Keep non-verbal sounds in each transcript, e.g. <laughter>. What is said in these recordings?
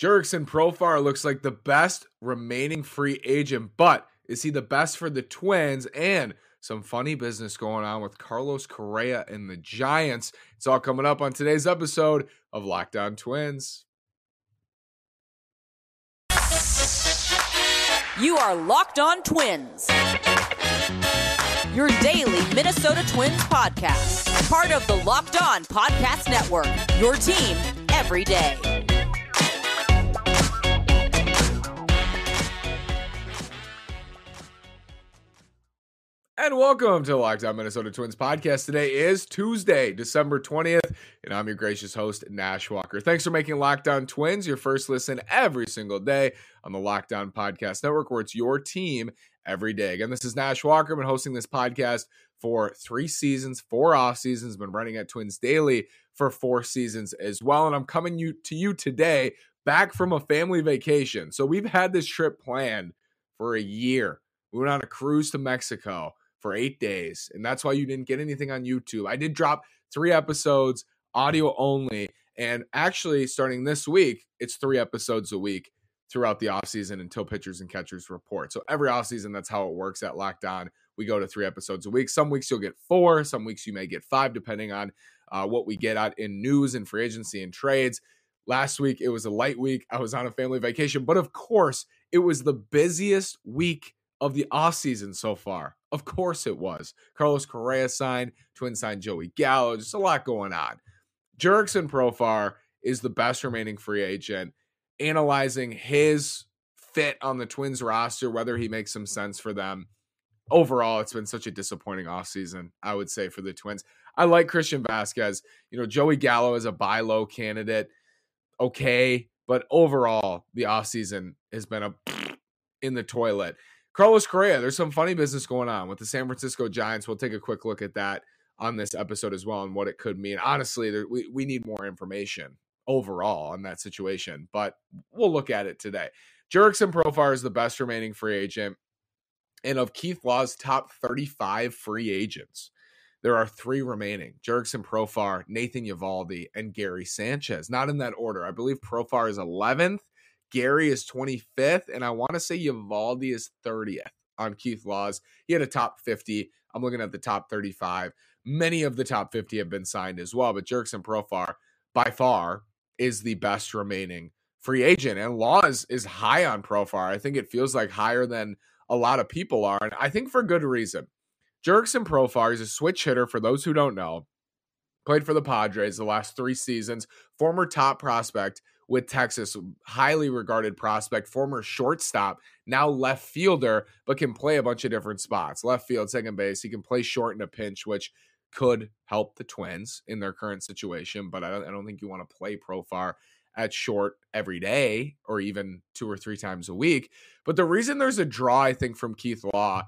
Jurickson Profar looks like the best remaining free agent, but is he the best for the Twins? And some funny business going on with Carlos Correa and the Giants. It's all coming up on today's episode of Locked On Twins. You are Locked On Twins. Your daily Minnesota Twins podcast. Part of the Locked On Podcast Network. Your team every day. And welcome to the Locked On Minnesota Twins podcast. Today is Tuesday, December 20th, and I'm your gracious host, Nash Walker. Thanks for making Locked On Twins your first listen every single day on the Locked On Podcast Network, where it's your team every day. Again, this is Nash Walker. I've been hosting this podcast for three seasons, four off seasons, been running at Twins Daily for four seasons as well. And I'm coming you to you today back from a family vacation. So we've had this trip planned for a year. We went on a cruise to Mexico for eight days. And that's why you didn't get anything on YouTube. I did drop three episodes, audio only. And actually, starting this week, it's three episodes a week throughout the offseason until pitchers and catchers report. So every offseason, that's how it works at Locked On. We go to three episodes a week. Some weeks you'll get four, some weeks you may get five, depending on uh, what we get out in news and free agency and trades. Last week, it was a light week. I was on a family vacation, but of course, it was the busiest week of the offseason so far. Of course it was. Carlos Correa signed, Twin signed Joey Gallo, just a lot going on. Jurickson Profar is the best remaining free agent. Analyzing his fit on the Twins roster, whether he makes some sense for them. Overall, it's been such a disappointing offseason, I would say, for the Twins. I like Christian Vazquez. You know, Joey Gallo is a buy low candidate. Okay. But overall, the offseason has been a in the toilet. Carlos Correa, there's some funny business going on with the San Francisco Giants. We'll take a quick look at that on this episode as well and what it could mean. Honestly, there, we, we need more information overall on that situation, but we'll look at it today. Jurickson Profar is the best remaining free agent. And of Keith Law's top 35 free agents, there are three remaining Jurickson Profar, Nathan Eovaldi, and Gary Sanchez. Not in that order. I believe Profar is 11th Gary is 25th, and I want to say Eovaldi is 30th on Keith Laws. He had a top 50. I'm looking at the top 35. Many of the top 50 have been signed as well, but Jurickson Profar by far is the best remaining free agent. And Laws is high on Profar. I think it feels like higher than a lot of people are, and I think for good reason. Jurickson Profar is a switch hitter for those who don't know. Played for the Padres the last three seasons, former top prospect with Texas, highly regarded prospect, former shortstop, now left fielder, but can play a bunch of different spots. Left field, second base. He can play short in a pinch, which could help the Twins in their current situation. But I don't, I don't think you want to play Profar at short every day or even two or three times a week. But the reason there's a draw, I think, from Keith Law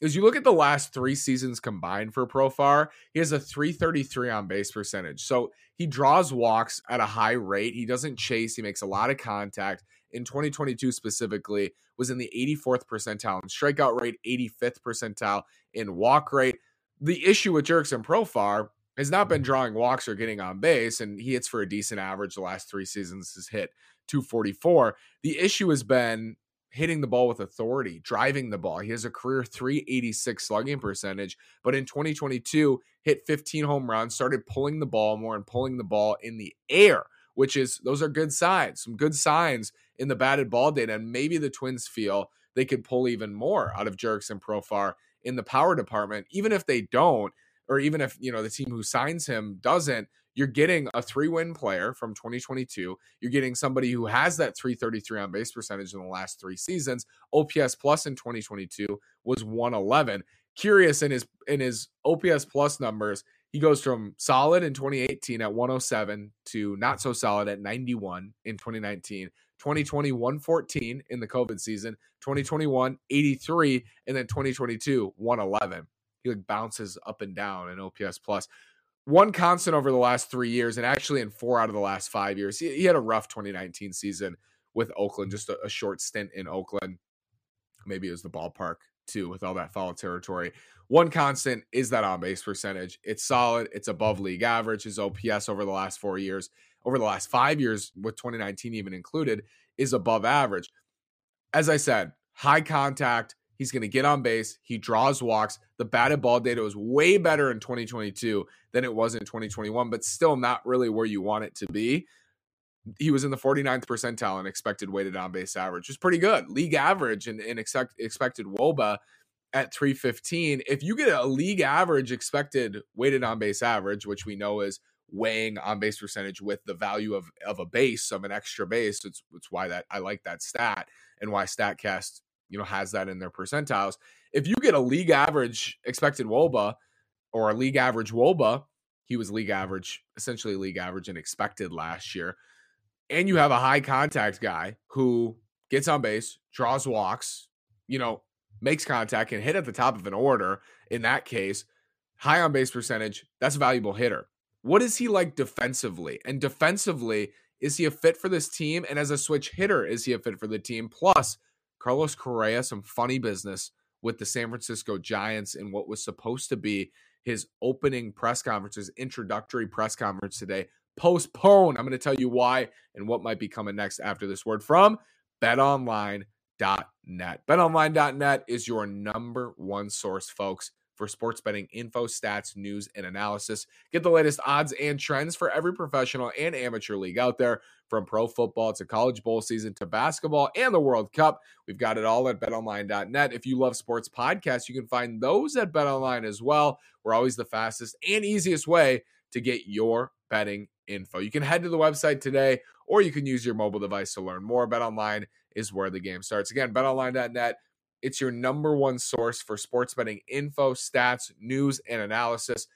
is you look at the last three seasons combined for Profar, he has a 333 on base percentage. So he draws walks at a high rate. He doesn't chase, he makes a lot of contact. In 2022 specifically, was in the 84th percentile in strikeout rate, 85th percentile in walk rate. The issue with Jurickson Profar has not been drawing walks or getting on base, and he hits for a decent average the last three seasons, has hit 244. The issue has been hitting the ball with authority, driving the ball. He has a career 386 slugging percentage, but in 2022 hit 15 home runs, started pulling the ball more and pulling the ball in the air, which is those are good signs, some good signs in the batted ball data. And maybe the Twins feel they could pull even more out of Jurickson Profar in the power department, even if they don't, or even if you know the team who signs him doesn't you're getting a three win player from 2022. You're getting somebody who has that 333 on base percentage in the last three seasons. OPS plus in 2022 was 111. Curious in his in his OPS plus numbers, he goes from solid in 2018 at 107 to not so solid at 91 in 2019. 2020 114 in the COVID season, 2021 83, and then 2022 111. He like bounces up and down in OPS plus one constant over the last three years, and actually in four out of the last five years. He, he had a rough 2019 season with Oakland, just a, a, short stint in Oakland. Maybe it was the ballpark too, with all that foul territory. One constant is that on base percentage. It's solid, it's above league average. His OPS over the last four years over the last five years, with 2019 even included, is above average. As I said, high contact. He's going to get on base. He draws walks. The batted ball data was way better in 2022 than it was in 2021, but still not really where you want it to be. He was in the 49th percentile in expected weighted on base average, which is pretty good. League average and, and expect, expected WOBA at 315. If you get a league average expected weighted on base average, which we know is weighing on base percentage with the value of, of a base of an extra base, it's, it's why that I like that stat and why StatCast you know has that in their percentiles. If you get a league average expected WOBA or a league average WOBA, he was league average, essentially league average and expected last year. And you have a high contact guy who gets on base, draws walks, you know, makes contact and hit at the top of an order. In that case, high on base percentage, that's a valuable hitter. What is he like defensively? And defensively, is he a fit for this team? And as a switch hitter, is he a fit for the team? Plus, Carlos Correa, some funny business with the San Francisco Giants in what was supposed to be his opening press conference, his introductory press conference today, postponed. I'm going to tell you why and what might be coming next after this word from betonline.net. BetOnline.net is your number one source, folks, for sports betting info, stats, news, and analysis. Get the latest odds and trends for every professional and amateur league out there, from pro football to college bowl season to basketball and the World Cup. We've got it all at betonline.net. If you love sports podcasts, you can find those at betonline as well. We're always the fastest and easiest way to get your betting info. You can head to the website today or you can use your mobile device to learn more. BetOnline is where the game starts. Again, betonline.net it's your number one source for sports betting info, stats, news, and analysis.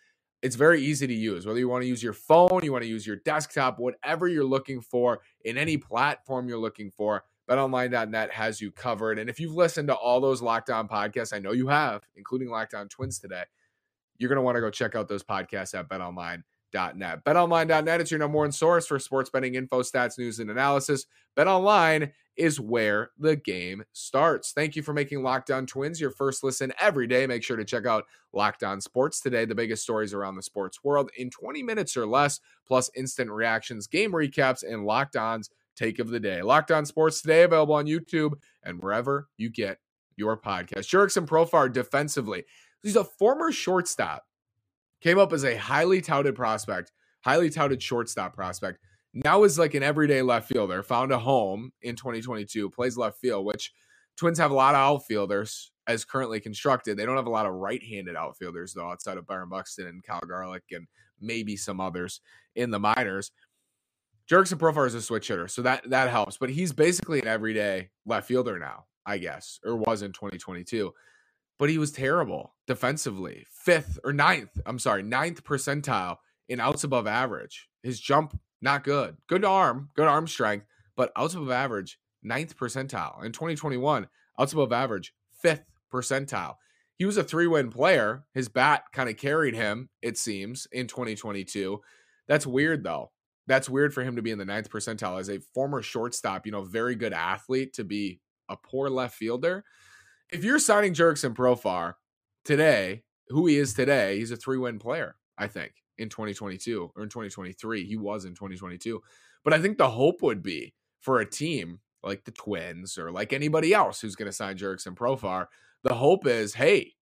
It's very easy to use. Whether you want to use your phone, you want to use your desktop, whatever you're looking for in any platform you're looking for, betonline.net has you covered. And if you've listened to all those Locked On podcasts, I know you have, including Locked On Twins today, you're going to want to go check out those podcasts at betonline.net betonline.net. BetOnline.net is your number one source for sports betting info, stats, news, and analysis. BetOnline is where the game starts. Thank you for making Locked On Twins your first listen every day. Make sure to check out Locked On Sports today, the biggest stories around the sports world in 20 minutes or less, plus instant reactions, game recaps, and Locked On's take of the day. Locked On Sports today, available on YouTube and wherever you get your podcast. Jurickson Profar defensively. He's a former shortstop Came up as a highly touted prospect, highly touted shortstop prospect. Now is like an everyday left fielder. Found a home in 2022, plays left field, which Twins have a lot of outfielders as currently constructed. They don't have a lot of right-handed outfielders though, outside of Byron Buxton and Kyle Garlick and maybe some others in the minors. Jurickson Profar is a switch hitter, so that that helps. But he's basically an everyday left fielder now, I guess, or was in 2022 but he was terrible defensively. Fifth or ninth, I'm sorry, ninth percentile in outs above average. His jump, not good. Good arm, good arm strength, but outs above average, ninth percentile. In 2021, outs above average, fifth percentile. He was a three win player. His bat kind of carried him, it seems, in 2022. That's weird, though. That's weird for him to be in the ninth percentile as a former shortstop, you know, very good athlete to be a poor left fielder if you're signing Jurickson Profar today, who he is today, he's a three win player, I think, in 2022 or in 2023. He was in 2022. But I think the hope would be for a team like the Twins or like anybody else who's going to sign Jurickson Profar, the hope is, hey,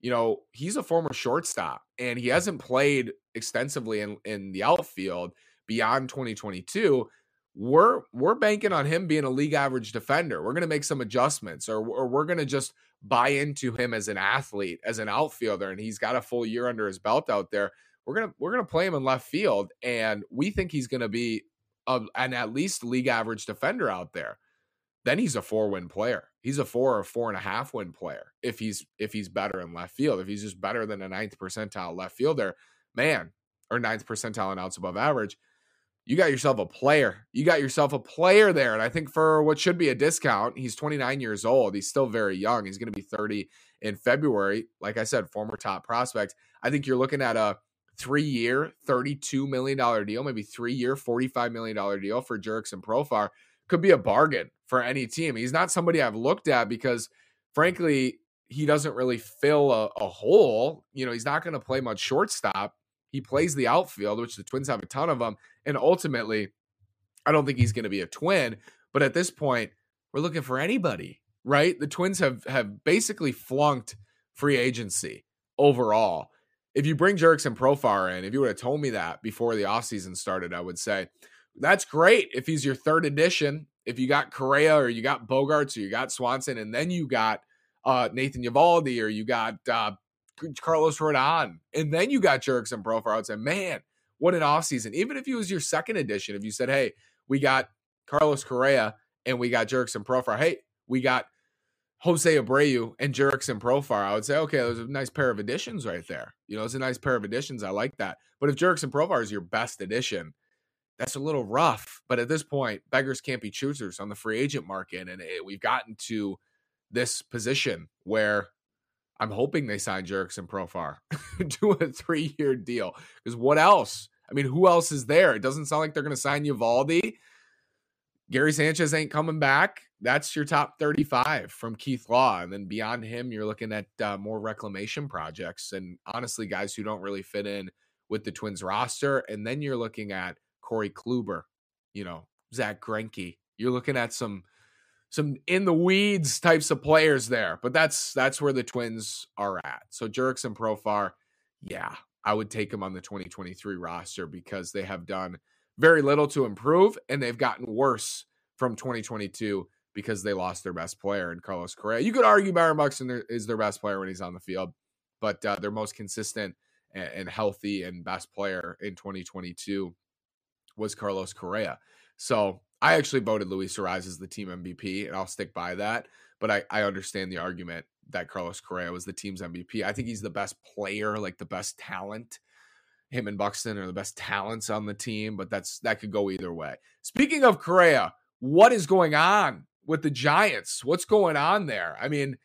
you know, he's a former shortstop and he hasn't played extensively in, in the outfield beyond 2022 we're we're banking on him being a league average defender. We're going to make some adjustments, or, or we're going to just buy into him as an athlete, as an outfielder, and he's got a full year under his belt out there. We're gonna we're gonna play him in left field, and we think he's going to be a, an at least league average defender out there. Then he's a four win player. He's a four or four and a half win player if he's if he's better in left field. If he's just better than a ninth percentile left fielder, man, or ninth percentile and outs above average you got yourself a player. You got yourself a player there. And I think for what should be a discount, he's 29 years old. He's still very young. He's going to be 30 in February. Like I said, former top prospect. I think you're looking at a three year, $32 million deal, maybe three year, $45 million deal for Jurickson Profar. Could be a bargain for any team. He's not somebody I've looked at because, frankly, he doesn't really fill a, a hole. You know, he's not going to play much shortstop. He plays the outfield, which the Twins have a ton of them, And ultimately, I don't think he's going to be a twin. But at this point, we're looking for anybody, right? The Twins have have basically flunked free agency overall. If you bring Jurickson Profar in, if you would have told me that before the offseason started, I would say that's great if he's your third edition. If you got Correa or you got Bogaerts or you got Swanson, and then you got uh, Nathan Eovaldi or you got uh, Carlos Rodon, and then you got Jurickson Profar, I would say, man, what an offseason. Even if he was your second edition, if you said, hey, we got Carlos Correa and we got Jurickson Profar, hey, we got Jose Abreu and Jurickson Profar, I would say, okay, there's a nice pair of additions right there. You know, it's a nice pair of additions. I like that. But if Jurickson Profar is your best addition, that's a little rough. But at this point, beggars can't be choosers on the free agent market. And it, we've gotten to this position where I'm hoping they sign Jurickson Profar <laughs> to a three year deal. Because what else? I mean, who else is there? It doesn't sound like they're going to sign Eovaldi. Gary Sanchez ain't coming back. That's your top 35 from Keith Law. And then beyond him, you're looking at uh, more reclamation projects and honestly, guys who don't really fit in with the Twins roster. And then you're looking at Corey Kluber, you know, Zack Greinke. You're looking at some some in the weeds types of players there, but that's that's where the Twins are at. So Jurickson and Profar, yeah, I would take him on the 2023 roster because they have done very little to improve and they've gotten worse from 2022 because they lost their best player in Carlos Correa. You could argue Byron Buxton is their best player when he's on the field, but uh, their most consistent and, and healthy and best player in 2022 was Carlos Correa. So I actually voted Luis Arraez as the team MVP, and I'll stick by that. But I, I understand the argument that Carlos Correa was the team's MVP. I think he's the best player, like the best talent. Him and Buxton are the best talents on the team, but that's that could go either way. Speaking of Correa, what is going on with the Giants? What's going on there? I mean,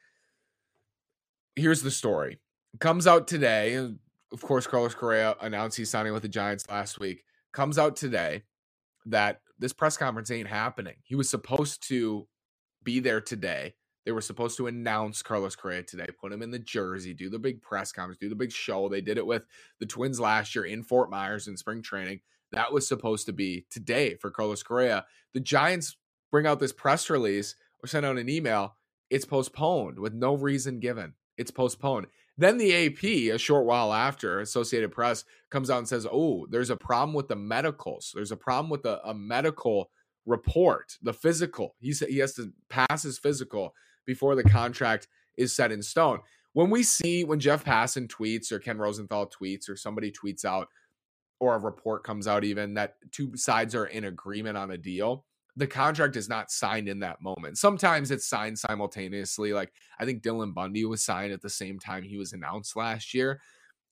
here's the story. It comes out today. Of course, Carlos Correa announced he's signing with the Giants last week. Comes out today that this press conference ain't happening. He was supposed to be there today. They were supposed to announce Carlos Correa today, put him in the jersey, do the big press conference, do the big show. They did it with the Twins last year in Fort Myers in spring training. That was supposed to be today for Carlos Correa. The Giants bring out this press release or send out an email. It's postponed with no reason given. It's postponed. Then the AP, a short while after, Associated Press comes out and says, "Oh, there's a problem with the medicals. There's a problem with a, a medical report, the physical. He he has to pass his physical before the contract is set in stone." When we see when Jeff Passan tweets or Ken Rosenthal tweets or somebody tweets out or a report comes out even that two sides are in agreement on a deal, the contract is not signed in that moment. Sometimes it's signed simultaneously. Like I think Dylan Bundy was signed at the same time he was announced last year.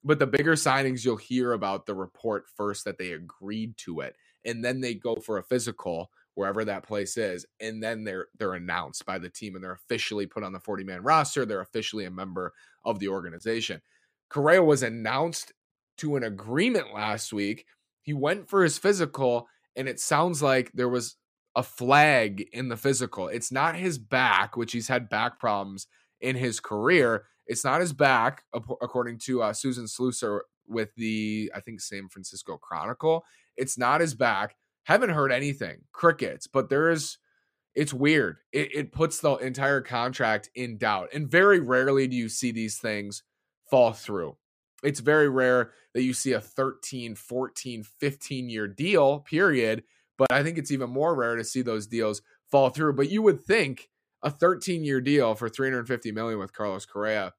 But the bigger signings, you'll hear about the report first that they agreed to it. And then they go for a physical wherever that place is. And then they're they're announced by the team and they're officially put on the 40-man roster. They're officially a member of the organization. Correa was announced to an agreement last week. He went for his physical, and it sounds like there was a flag in the physical. It's not his back, which he's had back problems in his career. It's not his back, according to uh, Susan Slusser with the, I think, San Francisco Chronicle. It's not his back. Haven't heard anything, crickets, but there is, it's weird. It, it puts the entire contract in doubt. And very rarely do you see these things fall through. It's very rare that you see a 13, 14, 15 year deal, period, but I think it's even more rare to see those deals fall through. But you would think a 13 year deal for 350 million with Carlos Correa,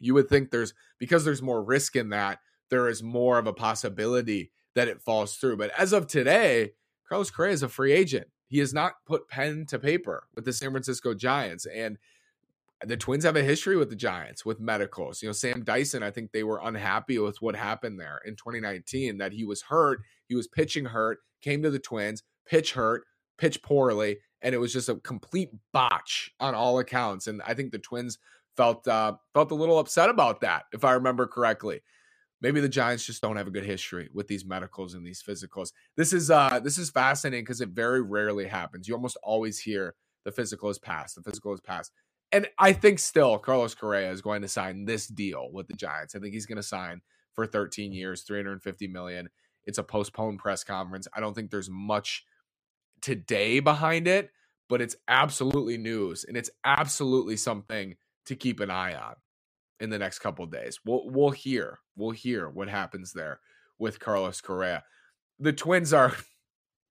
you would think there's because there's more risk in that, there is more of a possibility that it falls through. But as of today, Carlos Correa is a free agent. He has not put pen to paper with the San Francisco Giants. And the Twins have a history with the Giants with medicals. You know, Sam Dyson, I think they were unhappy with what happened there in 2019, that he was hurt, he was pitching hurt, came to the Twins, pitch hurt, pitch poorly, and it was just a complete botch on all accounts. And I think the Twins felt uh, felt a little upset about that, if I remember correctly. Maybe the Giants just don't have a good history with these medicals and these physicals. This is uh this is fascinating because it very rarely happens. You almost always hear the physical is passed, the physical is passed and I think still Carlos Correa is going to sign this deal with the Giants. I think he's going to sign for 13 years, 350 million. It's a postponed press conference. I don't think there's much today behind it, but it's absolutely news and it's absolutely something to keep an eye on in the next couple days. We'll we'll hear. We'll hear what happens there with Carlos Correa. The Twins are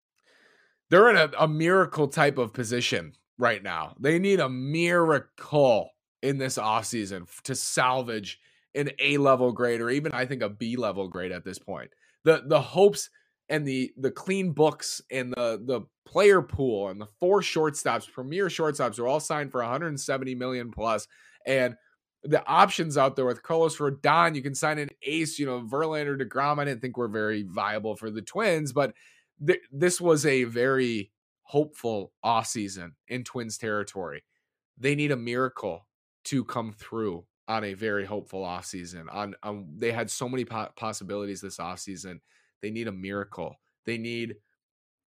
<laughs> they're in a, a miracle type of position right now. They need a miracle in this offseason to salvage an A level grade or even I think a B level grade at this point. The the hopes and the the clean books and the the player pool and the four shortstops, premier shortstops are all signed for 170 million plus and the options out there with Carlos Rodon, you can sign an ace, you know, Verlander, DeGrom. I didn't think were very viable for the Twins, but th- this was a very hopeful off season in Twins territory. They need a miracle to come through on a very hopeful offseason. On, on they had so many po- possibilities this offseason. They need a miracle. They need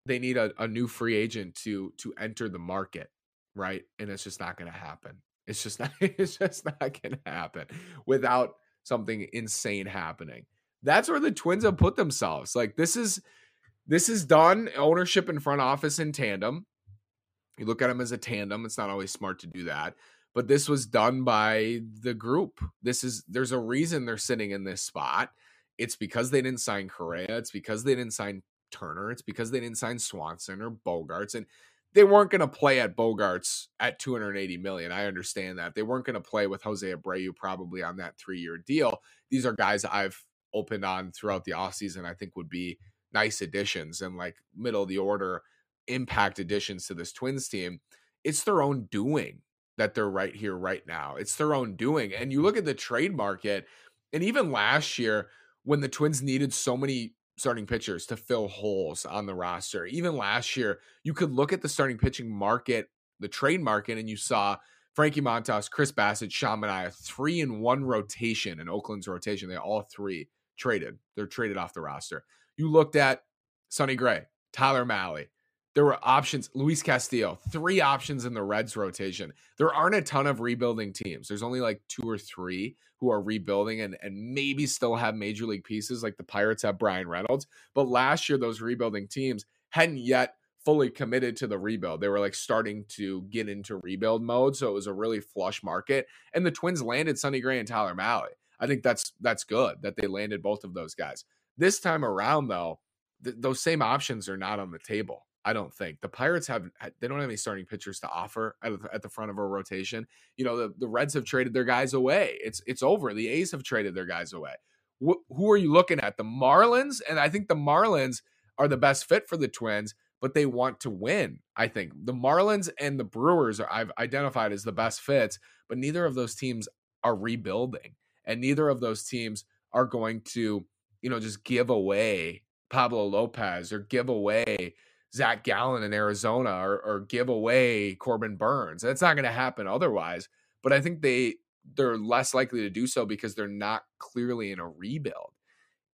they need a, a new free agent to to enter the market, right? And it's just not going to happen. It's just <laughs> not it's just not going to happen without something insane happening. That's where the Twins have put themselves. Like this is this is done ownership and front office in tandem. You look at them as a tandem. It's not always smart to do that but this was done by the group. This is there's a reason they're sitting in this spot. It's because they didn't sign Correa. It's because they didn't sign Turner. It's because they didn't sign Swanson or Bogaerts, And they weren't going to play at Bogaerts at 280 million. I understand that. They weren't going to play with Jose Abreu probably on that three year deal. These are guys I've opened on throughout the offseason, I think would be nice additions and like middle of the order impact additions to this Twins team. It's their own doing that they're right here, right now. It's their own doing. And you look at the trade market, and even last year, when the Twins needed so many starting pitchers to fill holes on the roster, even last year, you could look at the starting pitching market, the trade market, and you saw Frankie Montas, Chris Bassitt, Sean Manaea, three in one rotation in Oakland's rotation. They all three traded. They're traded off the roster. You looked at Sonny Gray, Tyler Mahle, there were options. Luis Castillo, three options in the Reds rotation. There aren't a ton of rebuilding teams. There's only like two or three who are rebuilding and, and maybe still have major league pieces, like the Pirates have Bryan Reynolds. But last year, those rebuilding teams hadn't yet fully committed to the rebuild. They were like starting to get into rebuild mode. So it was a really flush market. And the Twins landed Sonny Gray and Tyler Mahle. I think that's that's good that they landed both of those guys. This time around, though, th- those same options are not on the table. I don't think the Pirates have uh, they don't have any starting pitchers to offer at, at the front of a rotation. You know, the, the Reds have traded their guys away. It's it's over. The A's have traded their guys away. Wh- who are you looking at? The Marlins, and I think the Marlins are the best fit for the Twins, but they want to win. I think the Marlins and the Brewers are I've identified as the best fits, but neither of those teams are rebuilding, and neither of those teams are going to you know just give away Pablo Lopez or give away Zach Gallen in Arizona or, or give away Corbin Burnes. That's not going to happen otherwise. But I think they they're less likely to do so because they're not clearly in a rebuild.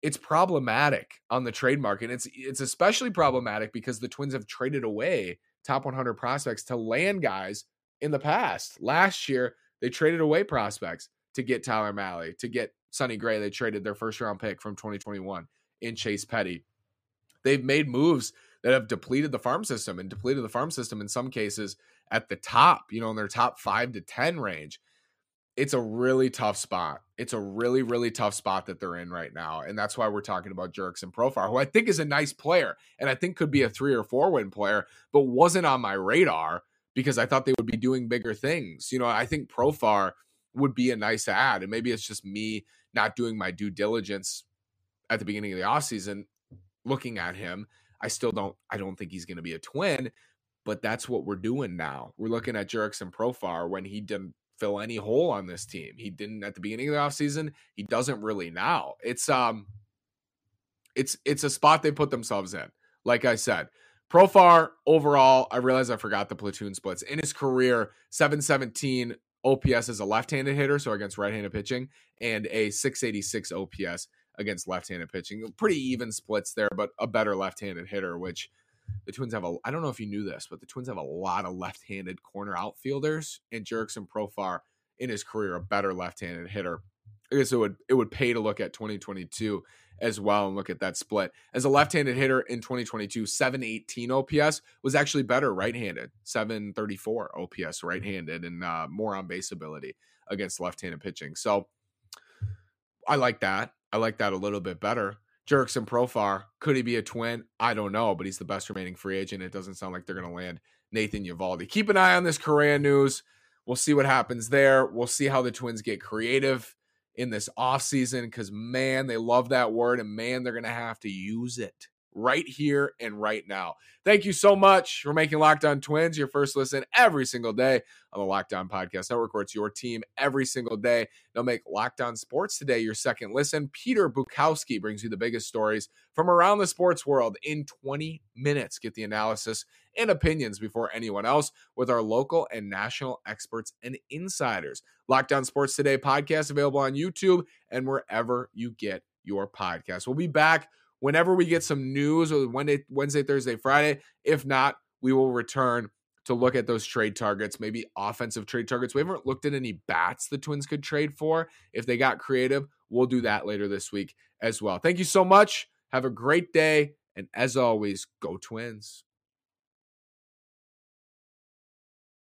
It's problematic on the trade market. It's it's especially problematic because the Twins have traded away top 100 prospects to land guys in the past. Last year, they traded away prospects to get Tyler Mahle, to get Sonny Gray. They traded their first round pick from 2021 in Chase Petty. They've made moves that have depleted the farm system and depleted the farm system in some cases at the top, you know, in their top five to 10 range. It's a really tough spot. It's a really, really tough spot that they're in right now. And that's why we're talking about Jurickson Profar, who I think is a nice player and I think could be a three or four win player, but wasn't on my radar because I thought they would be doing bigger things. You know, I think Profar would be a nice ad. And maybe it's just me not doing my due diligence at the beginning of the offseason looking at him I still don't I don't think he's going to be a twin, but that's what we're doing now. We're looking at Jurickson Profar when he didn't fill any hole on this team. He didn't at the beginning of the offseason. He doesn't really now. It's um it's it's a spot they put themselves in. Like I said, Profar overall, I realize I forgot the platoon splits. In his career, 717 OPS as a left-handed hitter, so against right-handed pitching, and a 686 OPS against left-handed pitching. Pretty even splits there, but a better left-handed hitter, which the Twins have a I don't know if you knew this, but the Twins have a lot of left-handed corner outfielders, and Jurickson Profar in his career a better left-handed hitter. I guess it would it would pay to look at 2022 as well and look at that split. As a left handed hitter in 2022, 718 OPS was actually better right handed, 734 OPS right handed, and uh, more on base ability against left handed pitching. So I like that. I like that a little bit better. Jurickson Profar, could he be a twin? I don't know, but he's the best remaining free agent. It doesn't sound like they're going to land Nathan Eovaldi. Keep an eye on this Correa news. We'll see what happens there. We'll see how the Twins get creative in this offseason because, man, they love that word and, man, they're going to have to use it right here and right now. Thank you so much for making Locked On Twins your first listen every single day on the Locked On Podcast Network, where it's your team every single day. They'll make Locked On Sports today your second listen. Peter Bukowski brings you the biggest stories from around the sports world in 20 minutes. Get the analysis and opinions before anyone else with our local and national experts and insiders. Locked On Sports Today podcast available on YouTube and wherever you get your podcast. We'll be back whenever we get some news or Wednesday, Wednesday, Thursday, Friday. If not, we will return to look at those trade targets, maybe offensive trade targets. We haven't looked at any bats the Twins could trade for. If they got creative, we'll do that later this week as well. Thank you so much. Have a great day. And as always, go Twins.